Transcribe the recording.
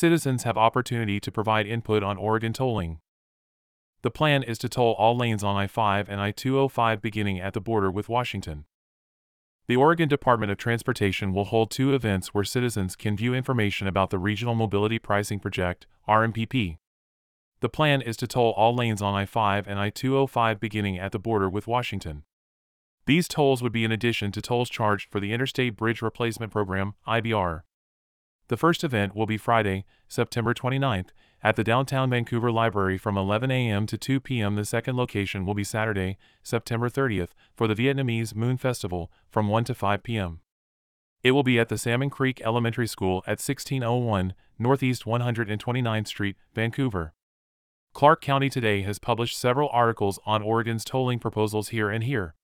citizens have opportunity to provide input on Oregon tolling. The plan is to toll all lanes on I 5 and I 205 beginning at the border with Washington. The Oregon Department of Transportation will hold two events where citizens can view information about the Regional Mobility Pricing Project, RMPP. The plan is to toll all lanes on I 5 and I 205 beginning at the border with Washington. These tolls would be in addition to tolls charged for the Interstate Bridge Replacement Program, IBR. The first event will be Friday, September 29th, at the downtown Vancouver Library from 11 a.m. to 2 p.m. The second location will be Saturday, September 30th, for the Vietnamese Moon Festival from 1 to 5 p.m. It will be at the Salmon Creek Elementary School at 1601 Northeast 129th Street, Vancouver. Clark County Today has published several articles on Oregon's tolling proposals here and here.